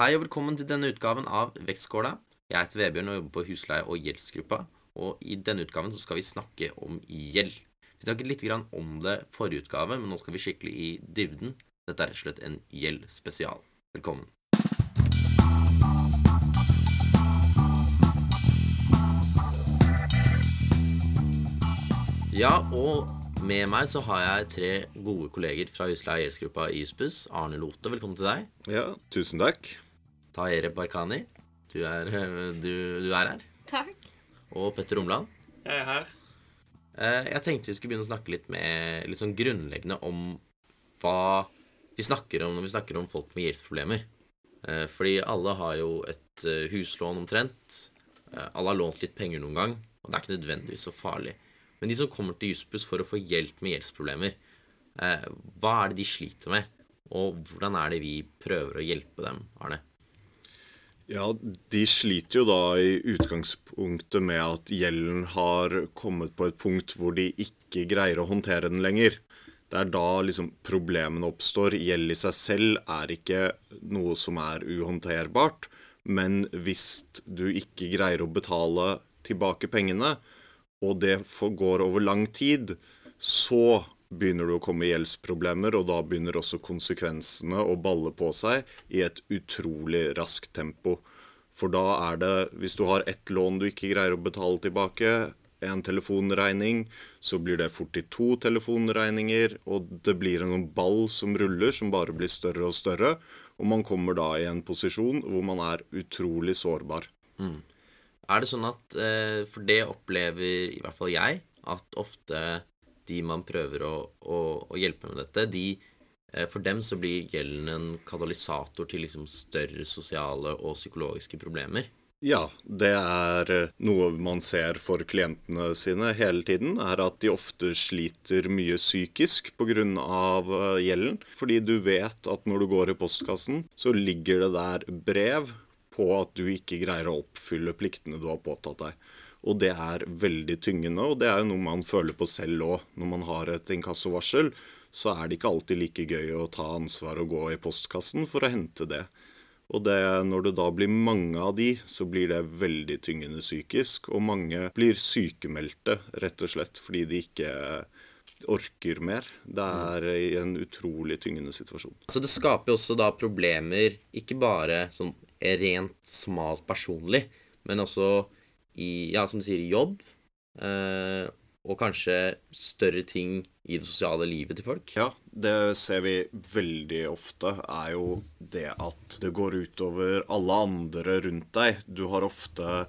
Hei og velkommen til denne utgaven av Vektskåla. Jeg heter Vebjørn og jobber på husleie- og gjeldsgruppa. Og i denne utgaven så skal vi snakke om gjeld. Vi snakket litt om det forrige utgave, men nå skal vi skikkelig i dybden. Dette er rett og slett en gjeld spesial. Velkommen. Ja, og med meg så har jeg tre gode kolleger fra husleie- og gjeldsgruppa i Jussbuss. Arne Lote, velkommen til deg. Ja, tusen takk. Tahere Barkani, du er, du, du er her. Takk. Og Petter Omland. Jeg er her. Eh, Jeg tenkte vi skulle begynne å snakke litt med litt sånn grunnleggende om hva vi snakker om når vi snakker om folk med gjeldsproblemer. Eh, Fordi alle har jo et eh, huslån omtrent. Alle har lånt litt penger noen gang, og det er ikke nødvendigvis så farlig. Men de som kommer til Jussbuss for å få hjelp med gjeldsproblemer, eh, hva er det de sliter med? Og hvordan er det vi prøver å hjelpe dem, Arne? Ja, de sliter jo da i utgangspunktet med at gjelden har kommet på et punkt hvor de ikke greier å håndtere den lenger. Det er da liksom problemene oppstår. Gjeld i seg selv er ikke noe som er uhåndterbart. Men hvis du ikke greier å betale tilbake pengene, og det går over lang tid, så begynner det å komme gjeldsproblemer, og da begynner også konsekvensene å balle på seg i et utrolig raskt tempo. For da er det, hvis du har ett lån du ikke greier å betale tilbake, en telefonregning, så blir det fort til to telefonregninger, og det blir en ball som ruller, som bare blir større og større, og man kommer da i en posisjon hvor man er utrolig sårbar. Er det sånn at eh, For det opplever i hvert fall jeg, at ofte de man prøver å, å, å hjelpe med dette, de eh, For dem så blir gjelden en katalysator til liksom større sosiale og psykologiske problemer. Ja, det er eh, noe man ser for klientene sine hele tiden, er at de ofte sliter mye psykisk pga. eh, gjelden. Fordi du vet at når du går i postkassen, så ligger det der brev på at du ikke greier å oppfylle pliktene du har påtatt deg. Og det er veldig tyngende, og det er jo noe man føler på selv òg. Når man har et inkassovarsel, så er det ikke alltid like gøy å ta ansvar og gå i postkassen for å hente det. Og det, når det da blir mange av de, så blir det veldig tyngende psykisk. Og mange blir sykemeldte, rett og slett, fordi de ikke orker mer. Det er i en utrolig tyngende situasjon. Så det skaper jo også da problemer, ikke bare sånn rent smalt personlig, men også i, ja, som du sier, i jobb. Eh, og kanskje større ting i det sosiale livet til folk. Ja, det ser vi veldig ofte, er jo det at det går utover alle andre rundt deg. Du har ofte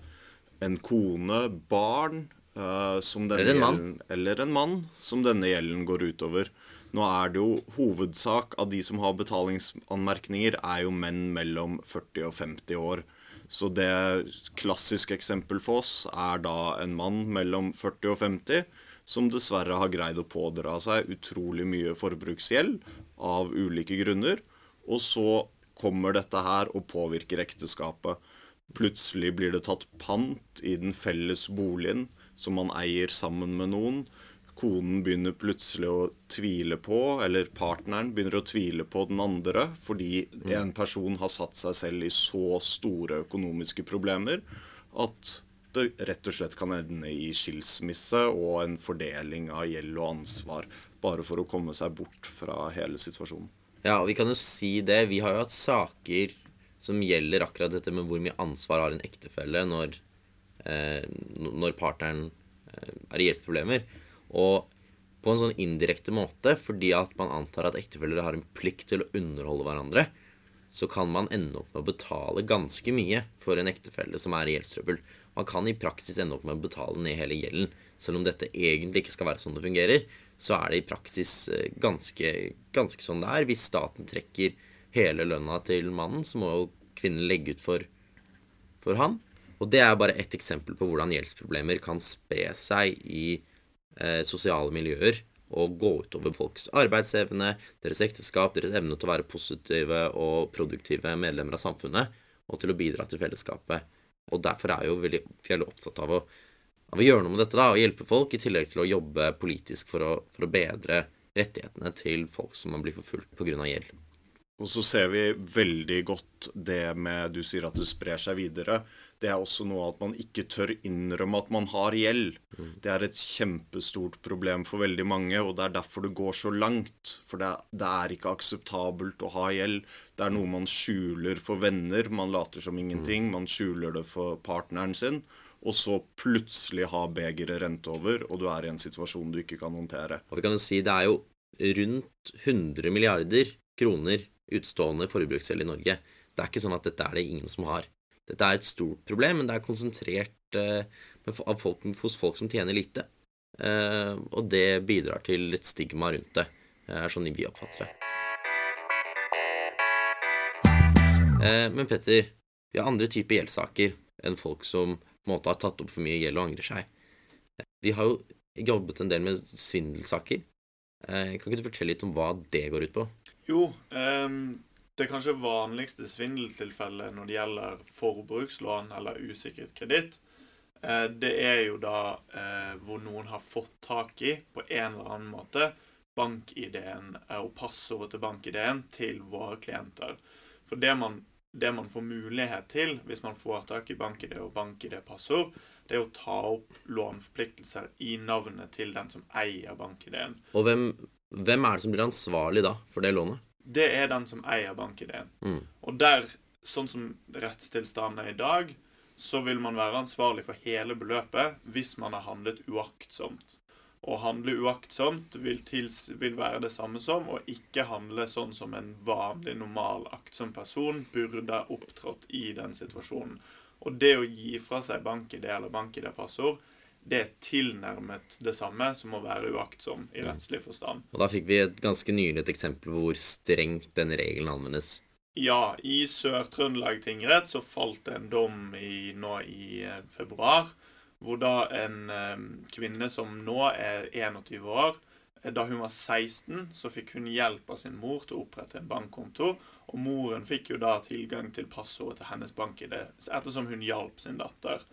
en kone, barn, eh, som denne Eller en gjelden Eller en mann som denne gjelden går utover. Nå er det jo hovedsak av de som har betalingsanmerkninger, er jo menn mellom 40 og 50 år. Så det klassiske eksempel for oss er da en mann mellom 40 og 50 som dessverre har greid å pådra seg utrolig mye forbruksgjeld av ulike grunner. Og så kommer dette her og påvirker ekteskapet. Plutselig blir det tatt pant i den felles boligen som man eier sammen med noen. Konen begynner plutselig å tvile på, eller partneren begynner å tvile på den andre, fordi en person har satt seg selv i så store økonomiske problemer at det rett og slett kan ende i skilsmisse og en fordeling av gjeld og ansvar, bare for å komme seg bort fra hele situasjonen. Ja, og vi kan jo si det. Vi har jo hatt saker som gjelder akkurat dette med hvor mye ansvar har en ektefelle når, eh, når partneren eh, er i gjeldsproblemer. Og på en sånn indirekte måte, fordi at man antar at ektefeller har en plikt til å underholde hverandre, så kan man ende opp med å betale ganske mye for en ektefelle som er i gjeldstrøbbel. Man kan i praksis ende opp med å betale ned hele gjelden. Selv om dette egentlig ikke skal være sånn det fungerer, så er det i praksis eh, ganske, ganske sånn det er. Hvis staten trekker hele lønna til mannen, så må jo kvinnen legge ut for, for han. Og det er bare ett eksempel på hvordan gjeldsproblemer kan spre seg i eh, sosiale miljøer og gå utover folks arbeidsevne, deres ekteskap, deres evne til å være positive og produktive medlemmer av samfunnet, og til å bidra til fellesskapet. Og derfor er jo veldig, veldig opptatt av å, av å gjøre noe med dette, da, og hjelpe folk, i tillegg til å jobbe politisk for å, for å bedre rettighetene til folk som blir forfulgt pga. gjeld. Og så ser vi veldig godt det med Du sier at det sprer seg videre. Det er også noe at man ikke tør innrømme at man har gjeld. Det er et kjempestort problem for veldig mange, og det er derfor det går så langt. For det, det er ikke akseptabelt å ha gjeld. Det er noe man skjuler for venner. Man later som ingenting. Man skjuler det for partneren sin. Og så plutselig har begeret rent over, og du er i en situasjon du ikke kan håndtere. Og vi kan jo si det er jo rundt 100 milliarder kroner utstående forbruksgjeld i Norge. Det er ikke sånn at dette er det ingen som har. Dette er et stort problem, men det er konsentrert eh, av folk, hos folk som tjener lite. Eh, og det bidrar til et stigma rundt det. Er sånn vi oppfatter det. Eh, men Petter, vi har andre typer gjeldssaker enn folk som på en måte har tatt opp for mye gjeld og angrer seg. Vi har jo jobbet en del med svindelsaker. Kan ikke du fortelle litt om hva det går ut på? Jo, um, det kanskje vanligste svindeltilfellet når det gjelder forbrukslån eller usikret kreditt, eh, det er jo da eh, hvor noen har fått tak i, på en eller annen måte, bank-ID-en og passordet til bank-ID-en til våre klienter. For det man det man får mulighet til hvis man får tak i BankID og BankID-passord, det er å ta opp lånforpliktelser i navnet til den som eier BankID-en. Og hvem, hvem, er det som blir ansvarlig da for det lånet? Det er den som eier BankID-en. Mm. Og der, sånn som rettstilstanden er i dag, så vil man være ansvarlig for hele beløpet hvis man har handlet uaktsomt. Å handle uaktsomt vil, tils, vil, være det samme som å ikke handle sånn som en vanlig, normal, aktsom person burde opptrådt i den situasjonen. Og det å gi fra seg bank-ID eller bank-ID-passord, det er tilnærmet det samme som å være uaktsom i rettslig forstand. Og da fikk vi et ganske nylig et eksempel på hvor strengt den regelen anvendes. Ja, i Sør-Trøndelag tingrett så falt det en dom i, nå i eh, februar hvor da en eh, kvinne som nå er 21 år eh, Da hun var 16, så fikk hun hjelp av sin mor til å opprette en bankkonto. Og moren fikk jo da tilgang til passordet til hennes bank-ID ettersom hun hjalp sin datter.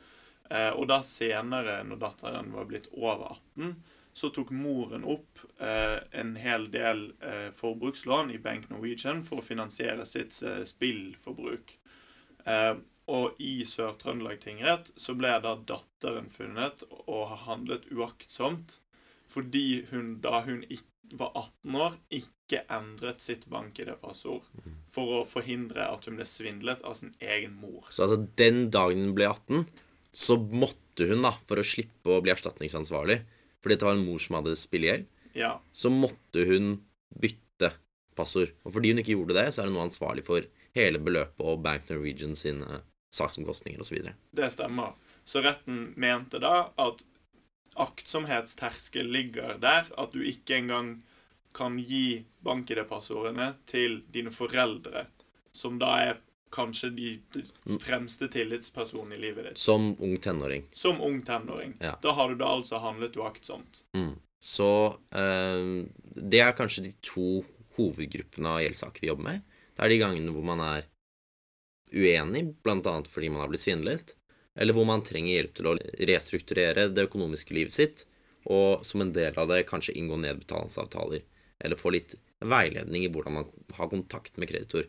Eh, og da senere, når datteren var blitt over 18, så tok moren opp en hel del forbrukslån i Bank Norwegian for å finansiere sitt spillforbruk. Og i Sør-Trøndelag tingrett så ble da datteren funnet og har handlet uaktsomt fordi hun da hun var 18 år, ikke endret sitt bank-ID-passord for å forhindre at hun ble svindlet av sin egen mor. Så altså den dagen hun ble 18, så måtte hun, da, for å slippe å bli erstatningsansvarlig fordi det var en mor som hadde spillegjeld, ja. så måtte hun bytte passord. Og fordi hun ikke gjorde det, så er hun nå ansvarlig for hele beløpet og Bank Norwegian sine saksomkostninger osv. Det stemmer. Så retten mente da at aktsomhetsterskel ligger der. At du ikke engang kan gi bank-ID-passordene til dine foreldre, som da er kanskje de fremste tillitspersonene i livet ditt. Som ung tenåring. Som ung tenåring. Ja. Da har du da altså handlet uaktsomt. Mm. Så eh, det er kanskje de to hovedgruppene av gjeldssaker vi jobber med. Det er de gangene hvor man er uenig, bl.a. fordi man har blitt svindlet, eller hvor man trenger hjelp til å restrukturere det økonomiske livet sitt, og som en del av det kanskje inngå nedbetalingsavtaler, eller få litt veiledning i hvordan man har kontakt med kreditor.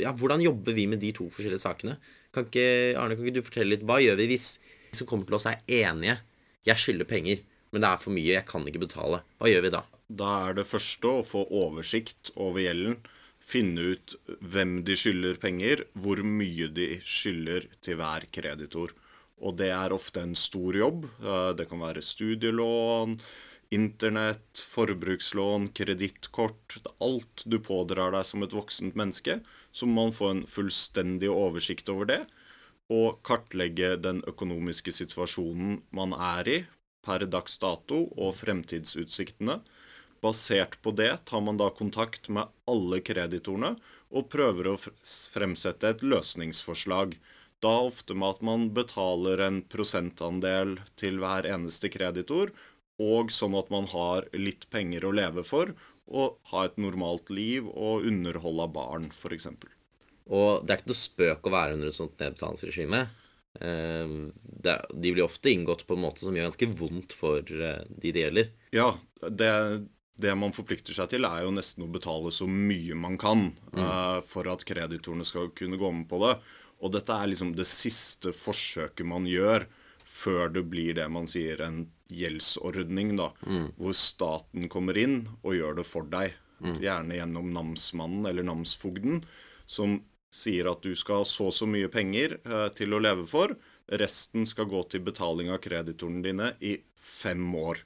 Ja, hvordan jobber vi med de to forskjellige sakene? Kan ikke, Arne, kan ikke du fortelle litt? Hva gjør vi hvis de som kommer til oss, er enige? Jeg skylder penger, men det er for mye, jeg kan ikke betale. Hva gjør vi da? Da er det første å få oversikt over gjelden finne ut hvem de skylder penger, hvor mye de skylder til hver kreditor. Og det er ofte en stor jobb. Det kan være studielån, internett, forbrukslån, kredittkort. Alt du pådrar deg som et voksent menneske. Så må man få en fullstendig oversikt over det, og kartlegge den økonomiske situasjonen man er i per dags dato, og fremtidsutsiktene. Basert på det tar man da kontakt med alle kreditorene og prøver å fremsette et løsningsforslag. Da ofte med at man betaler en prosentandel til hver eneste kreditor, og sånn at man har litt penger å leve for, og ha et normalt liv og underholde barn, f.eks. Og det er ikke noe spøk å være under et sånt nedbetalingsregime. Eh, de blir ofte inngått på en måte som gjør ganske vondt for eh, de det gjelder. Ja, det, det man forplikter seg til, er jo nesten å betale så mye man kan mm. for at kreditorene skal kunne gå med på det. Og dette er liksom det siste forsøket man gjør før det blir det man sier en gjeldsordning, da. Hvor staten kommer inn og gjør det for deg. Gjerne gjennom namsmannen eller namsfogden, som sier at du skal ha så og så mye penger eh, til å leve for. Resten skal gå til betaling av kreditorene dine i fem år.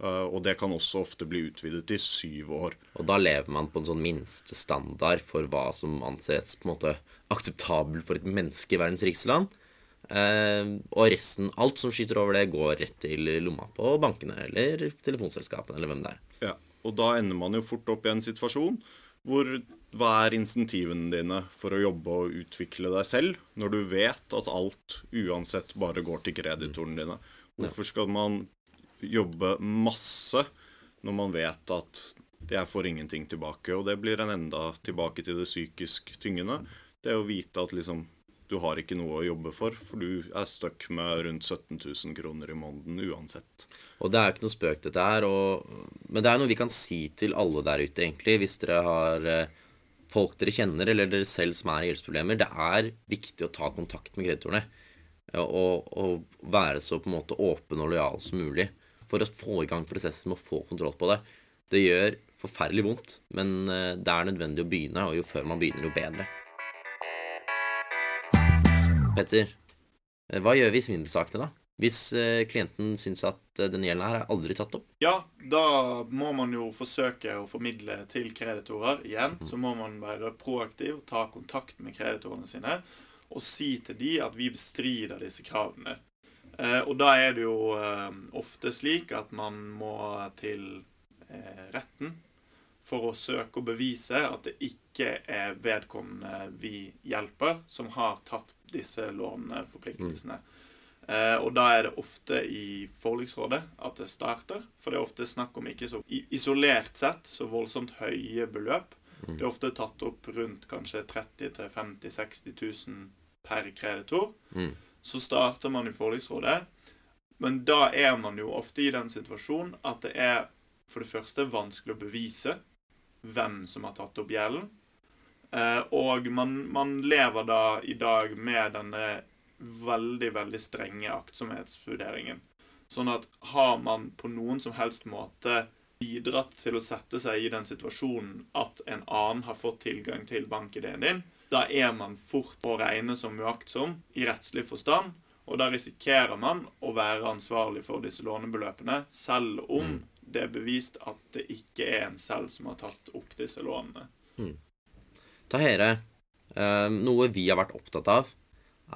Eh, og det kan også ofte bli utvidet til syv år. Og da lever man på en sånn minstestandard for hva som anses på en måte akseptabel for et menneske i verdens rikeste land. Eh, og resten, alt som skyter over det, går rett til lomma på bankene eller telefonselskapene eller hvem det er. Ja, og da ender man jo fort opp i en situasjon hvor hva er insentivene dine for å jobbe og utvikle deg selv, når du vet at alt uansett bare går til kreditorene dine? Hvorfor skal man jobbe masse når man vet at jeg får ingenting tilbake? Og det blir en enda tilbake til det psykisk tyngende. Det å vite at liksom du har ikke noe å jobbe for, for du er stuck med rundt 17 000 kroner i måneden uansett. Og det er jo ikke noe spøk, dette her. Og, men det er noe vi kan si til alle der ute, egentlig, hvis dere har eh, folk dere kjenner, eller dere selv som er i gjeldsproblemer. Det er viktig å ta kontakt med kreditorene. Og, og være så på en måte åpen og lojal som mulig. For å få i gang prosessen med å få kontroll på det. Det gjør forferdelig vondt, men eh, det er nødvendig å begynne, og jo før man begynner, jo bedre. Petter, eh, hva gjør vi i svindelsakene, da? Hvis eh, klienten syns at denne den gjelden her er aldri tatt opp? Ja, da må man jo forsøke å formidle til kreditorer igjen. Så må man være proaktiv, ta kontakt med kreditorene sine og si til de at vi bestrider disse kravene. Eh, og da er det jo eh, ofte slik at man må til eh, retten for å søke å bevise at det ikke er vedkommende vi hjelper, som har tatt disse låneforpliktelsene. Eh, og da er det ofte i forliksrådet at det starter. For det er ofte snakk om ikke så isolert sett så voldsomt høye beløp. Det er ofte tatt opp rundt kanskje 30 000-50 000-60 000 per kreditor. Mm. Så starter man i forliksrådet. Men da er man jo ofte i den situasjonen at det er for det første vanskelig å bevise hvem som har tatt opp gjelden. Eh, og man, man lever da i dag med denne veldig, veldig strenge aktsomhetsvurderingen. Sånn at har man på noen som helst måte bidratt til å sette seg i den situasjonen at en annen har fått tilgang til bankideen din, da er man fort å regne som uaktsom i rettslig forstand. Og da risikerer man å være ansvarlig for disse lånebeløpene, selv om det er bevist at det ikke er en selv som har tatt opp disse lånene. Tahere, eh, noe vi har vært opptatt av,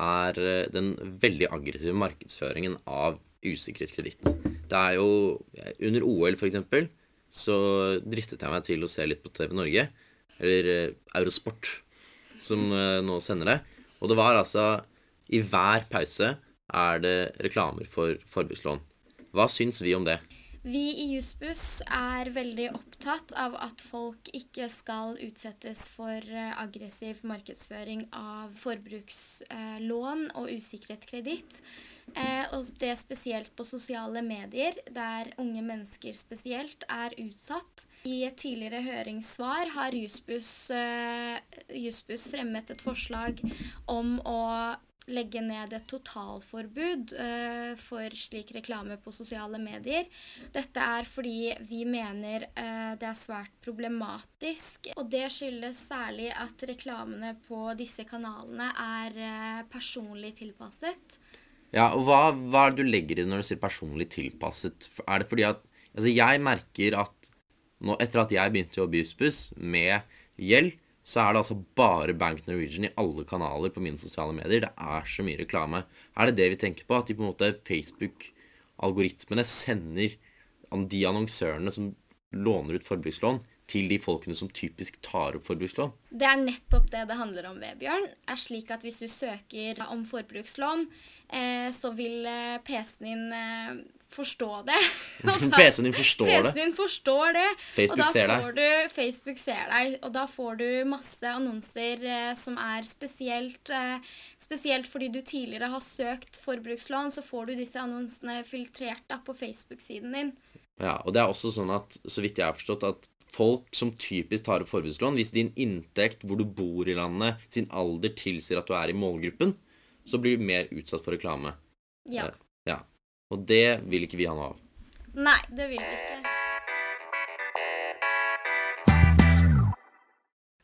er eh, den veldig aggressive markedsføringen av usikret kreditt. Det er jo Under OL, for eksempel, så dristet jeg meg til å se litt på TV Norge, eller eh, Eurosport, som eh, nå sender det. Og det var altså I hver pause er det reklamer for forbrukslån. Hva syns vi om det? Vi i Jussbuss er veldig opptatt av at folk ikke skal utsettes for eh, aggressiv markedsføring av forbrukslån og usikret kreditt. Eh, og det spesielt på sosiale medier, der unge mennesker spesielt er utsatt. I et tidligere høringssvar har eh, Jussbuss fremmet et forslag om å legge ned et totalforbud uh, for slik reklame på sosiale medier. Dette er fordi vi mener uh, det er svært problematisk. Og det skyldes særlig at reklamene på disse kanalene er uh, personlig tilpasset. Ja, og hva, hva er det du legger i det når du sier personlig tilpasset? Er det fordi at Altså, jeg merker at nå, etter at jeg begynte å jobbe i Jussbuss med gjeld, så er det altså bare Bank Norwegian i alle kanaler på mine sosiale medier. Det er så mye reklame. Er det det vi tenker på? At de på en måte Facebook-algoritmene sender de annonsørene som låner ut forbrukslån, til de folkene som typisk tar opp forbrukslån? Det er nettopp det det handler om, Vebjørn. er slik at Hvis du søker om forbrukslån, eh, så vil eh, PC-en din eh, forstå det. PC-en din forstår det. PC-en din forstår det. Facebook ser deg. Du, Facebook ser deg, og da får du masse annonser eh, som er spesielt eh, Spesielt fordi du tidligere har søkt forbrukslån, så får du disse annonsene filtrert da på Facebook-siden din. Ja, og det er også sånn at, så vidt jeg har forstått, at folk som typisk tar opp forbrukslån, hvis din inntekt, hvor du bor i landet, sin alder tilsier at du er i målgruppen, så blir du mer utsatt for reklame. Ja. Ja. Og det vil ikke vi ha noe av. Nei, det vil vi ikke.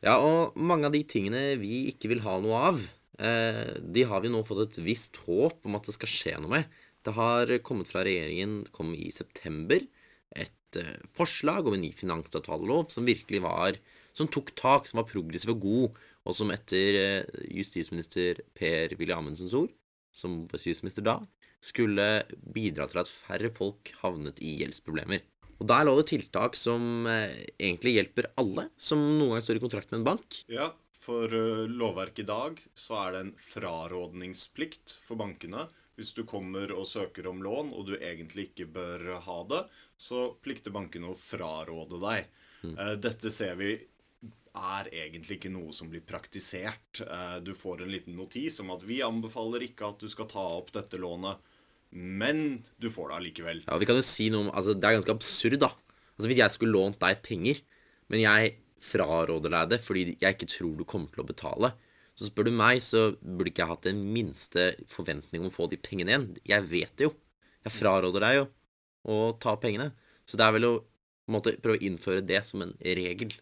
Ja, og mange av de tingene vi ikke vil ha noe av, eh, de har vi nå fått et visst håp om at det skal skje noe med. Det har kommet fra regjeringen, kom i september, et eh, forslag om en ny finansavtalelov som virkelig var Som tok tak, som var progressiv og god, og som etter eh, justisminister Per-Willy Amundsens ord, som var justisminister da, skulle bidra til at færre folk havnet i gjeldsproblemer. Og der lå det tiltak som eh, egentlig hjelper alle som noen gang står i kontrakt med en bank. Ja, for uh, lovverket i dag så er det en frarådningsplikt for bankene. Hvis du kommer og søker om lån, og du egentlig ikke bør ha det, så plikter bankene å fraråde deg. Eh, dette ser vi er egentlig ikke noe som blir praktisert. Eh, Du får en liten notis om at vi anbefaler ikke at du skal ta opp dette lånet, men du får det allikevel. Ja, vi kan jo si noe om Altså, det er ganske absurd, da. Altså, Hvis jeg skulle lånt deg penger, men jeg fraråder deg det fordi jeg ikke tror du kommer til å betale, så spør du meg, så burde ikke jeg hatt den minste forventning om å få de pengene igjen. Jeg vet det jo. Jeg fraråder deg jo å ta pengene. Så det er vel å måte, prøve å innføre det som en regel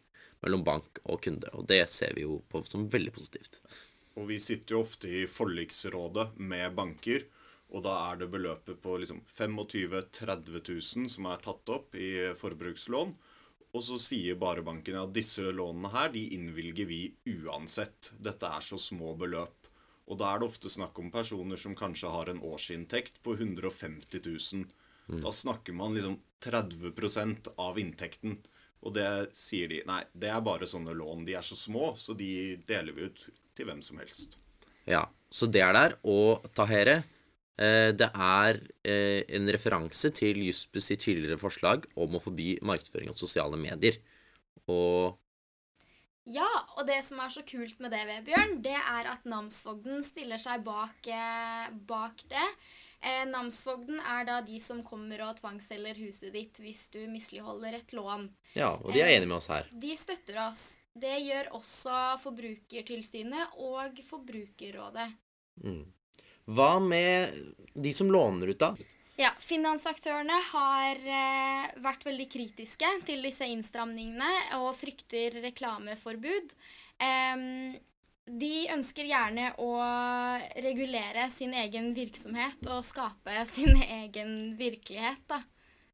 mellom bank og kunde, og det ser vi jo på som veldig positivt. Og vi sitter jo ofte i forliksrådet med banker, og da er det beløpet på liksom 25 000-30 000 som er tatt opp i forbrukslån. Og så sier Barebanken at disse lånene her, de innvilger vi uansett. Dette er så små beløp. Og da er det ofte snakk om personer som kanskje har en årsinntekt på 150 000. Da snakker man liksom 30% av inntekten. Og det sier de Nei, det er bare sånne lån. De er så små, så de deler vi ut til hvem som helst. Ja, så det er der. Og Tahere, det er eh, en referanse til Juspes sitt tidligere forslag om å forby markedsføring av sosiale medier. Og Ja, og det som er så kult med det, Vebjørn, det er at namsfogden stiller seg bak, eh, bak det. Eh, namsfogden er da de som kommer og tvangsselger huset ditt hvis du misligholder et lån. ja, og de er enige med oss her. De støtter oss. Det gjør også Forbrukertilsynet og Forbrukerrådet. Mm. Hva med de som låner ut, da? Ja, Finansaktørene har eh, vært veldig kritiske til disse innstramningene og frykter reklameforbud. Eh, de ønsker gjerne å regulere sin egen virksomhet og skape sin egen virkelighet. da.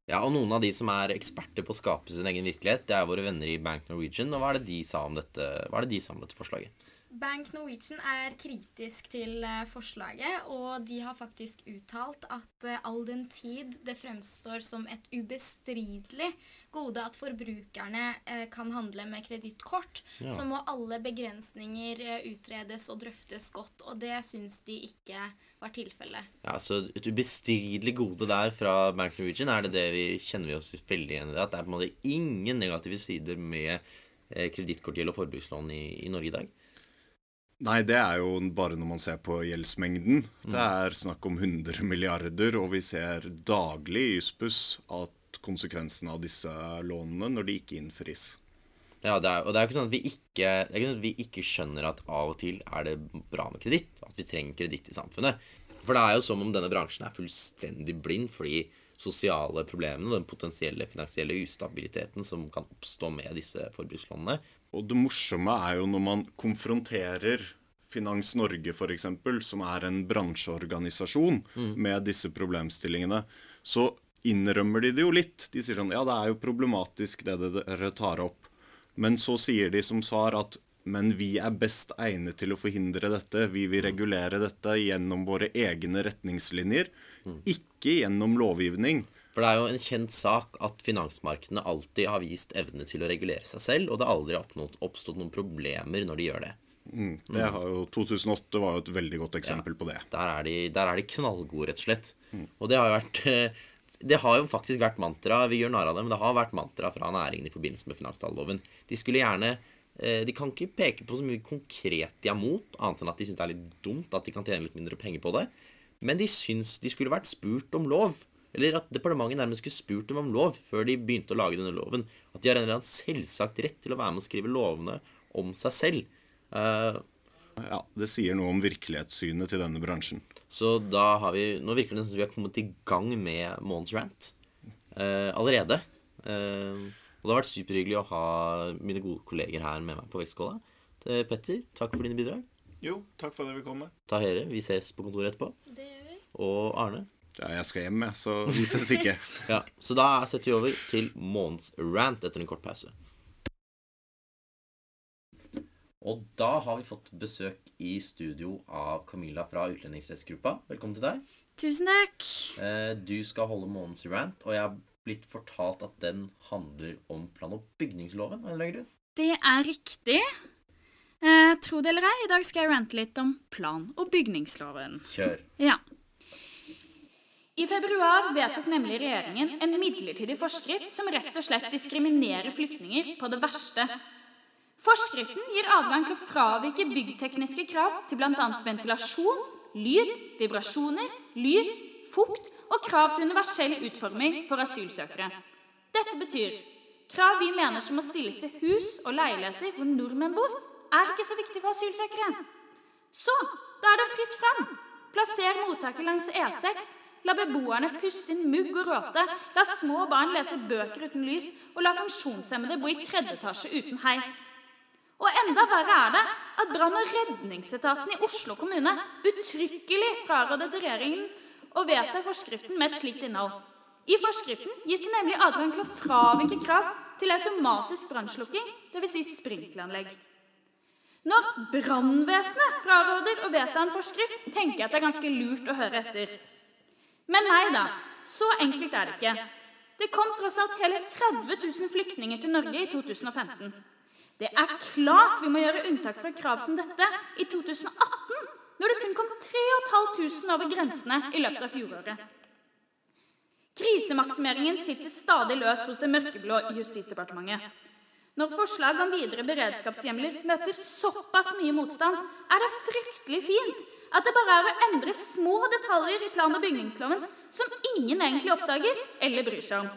Ja, og noen av de som er eksperter på å skape sin egen virkelighet, det er våre venner i Bank Norwegian. Og hva er det de sa om dette, det de sa om dette forslaget? Bank Norwegian er kritisk til eh, forslaget, og de har faktisk uttalt at eh, all den tid det fremstår som et ubestridelig gode at forbrukerne eh, kan handle med kredittkort, Ja. så må alle begrensninger utredes og drøftes godt, og det syns de ikke var tilfellet. Ja, så Et ubestridelig gode der fra Bank Norwegian er det det vi kjenner vi oss veldig igjen i. At det er på en måte ingen negative sider med kredittkortgjeld og forbrukslån i, i Norge i dag. Nei, det er jo bare når man ser på gjeldsmengden. Det er snakk om 100 milliarder, og vi ser daglig i Jussbuss at konsekvensene av disse lånene når de ikke innfris. Ja, det er, og det er jo ikke sånn at vi ikke, det er ikke sånn at vi ikke skjønner at av og til er det bra med kreditt. At vi trenger kreditt i samfunnet. For det er jo som om denne bransjen er fullstendig blind for de sosiale problemene og den potensielle finansielle ustabiliteten som kan oppstå med disse forbrukslånene. Og det morsomme er jo når man konfronterer Finans Norge f.eks., som er en bransjeorganisasjon, med disse problemstillingene, så innrømmer de det jo litt. De sier sånn Ja, det er jo problematisk det dere tar opp. Men så sier de som svar at men vi er best egnet til å forhindre dette. Vi vil regulere dette gjennom våre egne retningslinjer, ikke gjennom lovgivning. For det er jo en kjent sak at finansmarkedene alltid har vist evne til å regulere seg selv, og det har aldri oppstått noen problemer når de gjør det. Mm, det har jo, 2008 var jo et veldig godt eksempel på det. Der er de, der er de knallgode, rett og slett. Og det har jo vært eh, Det har jo faktisk vært mantra Vi gjør narr av det, men det har vært mantra fra næringen i forbindelse med finanstalloven. De skulle gjerne eh, De kan ikke peke på så mye konkret de er mot, annet enn at de syns det er litt dumt at de kan tjene litt mindre penger på det. Men de syns de skulle vært spurt om lov. Eller at departementet nærmest skulle spurt dem om lov før de begynte å lage denne loven. At de har en eller annen selvsagt rett til å være med å skrive lovene om seg selv. Uh, Ja, Det sier noe om virkelighetssynet til denne bransjen. så da har vi Nå virker det nesten som vi har kommet i gang med månedens rant uh, allerede. Uh, og det har vært superhyggelig å ha mine gode kolleger her med meg på vektskåla. Petter, takk for dine bidrag. Jo, takk for at jeg vil komme. Tahere, vi ses på kontoret etterpå. Det gjør vi. Og Arne. Ja, jeg skal hjem, jeg, så vi ses ikke. Ja, Så da setter vi over til månedens rant etter en kort pause. Og da har vi fått besøk i studio av Camilla fra Utlendingsrettsgruppa. Velkommen til deg. Tusen takk. Eh, Du skal holde månedens rant, og jeg har blitt fortalt at den handler om plan- og bygningsloven. av en eller annen grunn. Det er riktig. Eh, tro det eller ei, i dag skal jeg rante litt om plan- og bygningsloven. Kjør. Ja. I februar vedtok nemlig regjeringen en midlertidig forskrift som rett og slett diskriminerer flyktninger på det verste. Forskriften gir adgang til å fravike byggtekniske krav til bl.a. ventilasjon, lyd, vibrasjoner, lys, fukt og krav til universell utforming for asylsøkere. Dette betyr krav vi mener som må stilles til hus og leiligheter hvor nordmenn bor, er ikke så viktig for asylsøkere. Så da er det fritt fram. Plasser mottaket langs E6. La beboerne puste inn mugg og råte. La små barn lese bøker uten lys. Og la funksjonshemmede bo i tredje etasje uten heis. Og enda verre er det at brann- og redningsetaten i Oslo kommune uttrykkelig frarådet regjeringen å vedta forskriften med et slikt innhold. I forskriften gis det nemlig adgang til å fravike krav til automatisk brannslukking, dvs. Si sprinkleranlegg. Når brannvesenet fraråder å vedta en forskrift, tenker jeg at det er ganske lurt å høre etter. Men nei da, så enkelt er det ikke. Det kom tross alt hele 30 000 flyktninger til Norge i 2015. Det er klart vi må gjøre unntak fra krav som dette i 2018, når det kun kom 3500 over grensene i løpet av fjoråret. Krisemaksimeringen sitter stadig løst hos det mørkeblå Justisdepartementet. Når forslag om videre beredskapshjemler møter såpass mye motstand, er det fryktelig fint at det bare er å endre små detaljer i plan- og bygningsloven som ingen egentlig oppdager eller bryr seg om.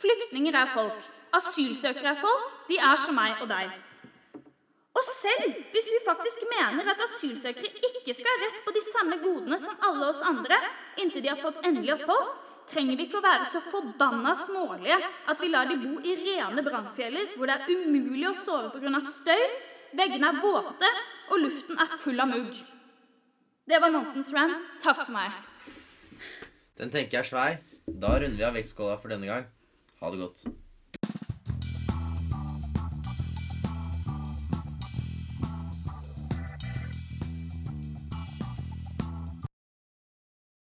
Flyktninger er folk. Asylsøkere er folk. De er som meg og deg. Og selv hvis vi faktisk mener at asylsøkere ikke skal ha rett på de samme godene som alle oss andre inntil de har fått endelig opphold, trenger vi ikke å være så forbanna smålige at vi lar de bo i rene brannfjeller hvor det er umulig å sove pga. støy, veggene er våte og luften er full av mugg. Det var månedens rant. Takk for meg. Den tenker jeg er svær. Da runder vi av vektskåla for denne gang. Ha det godt.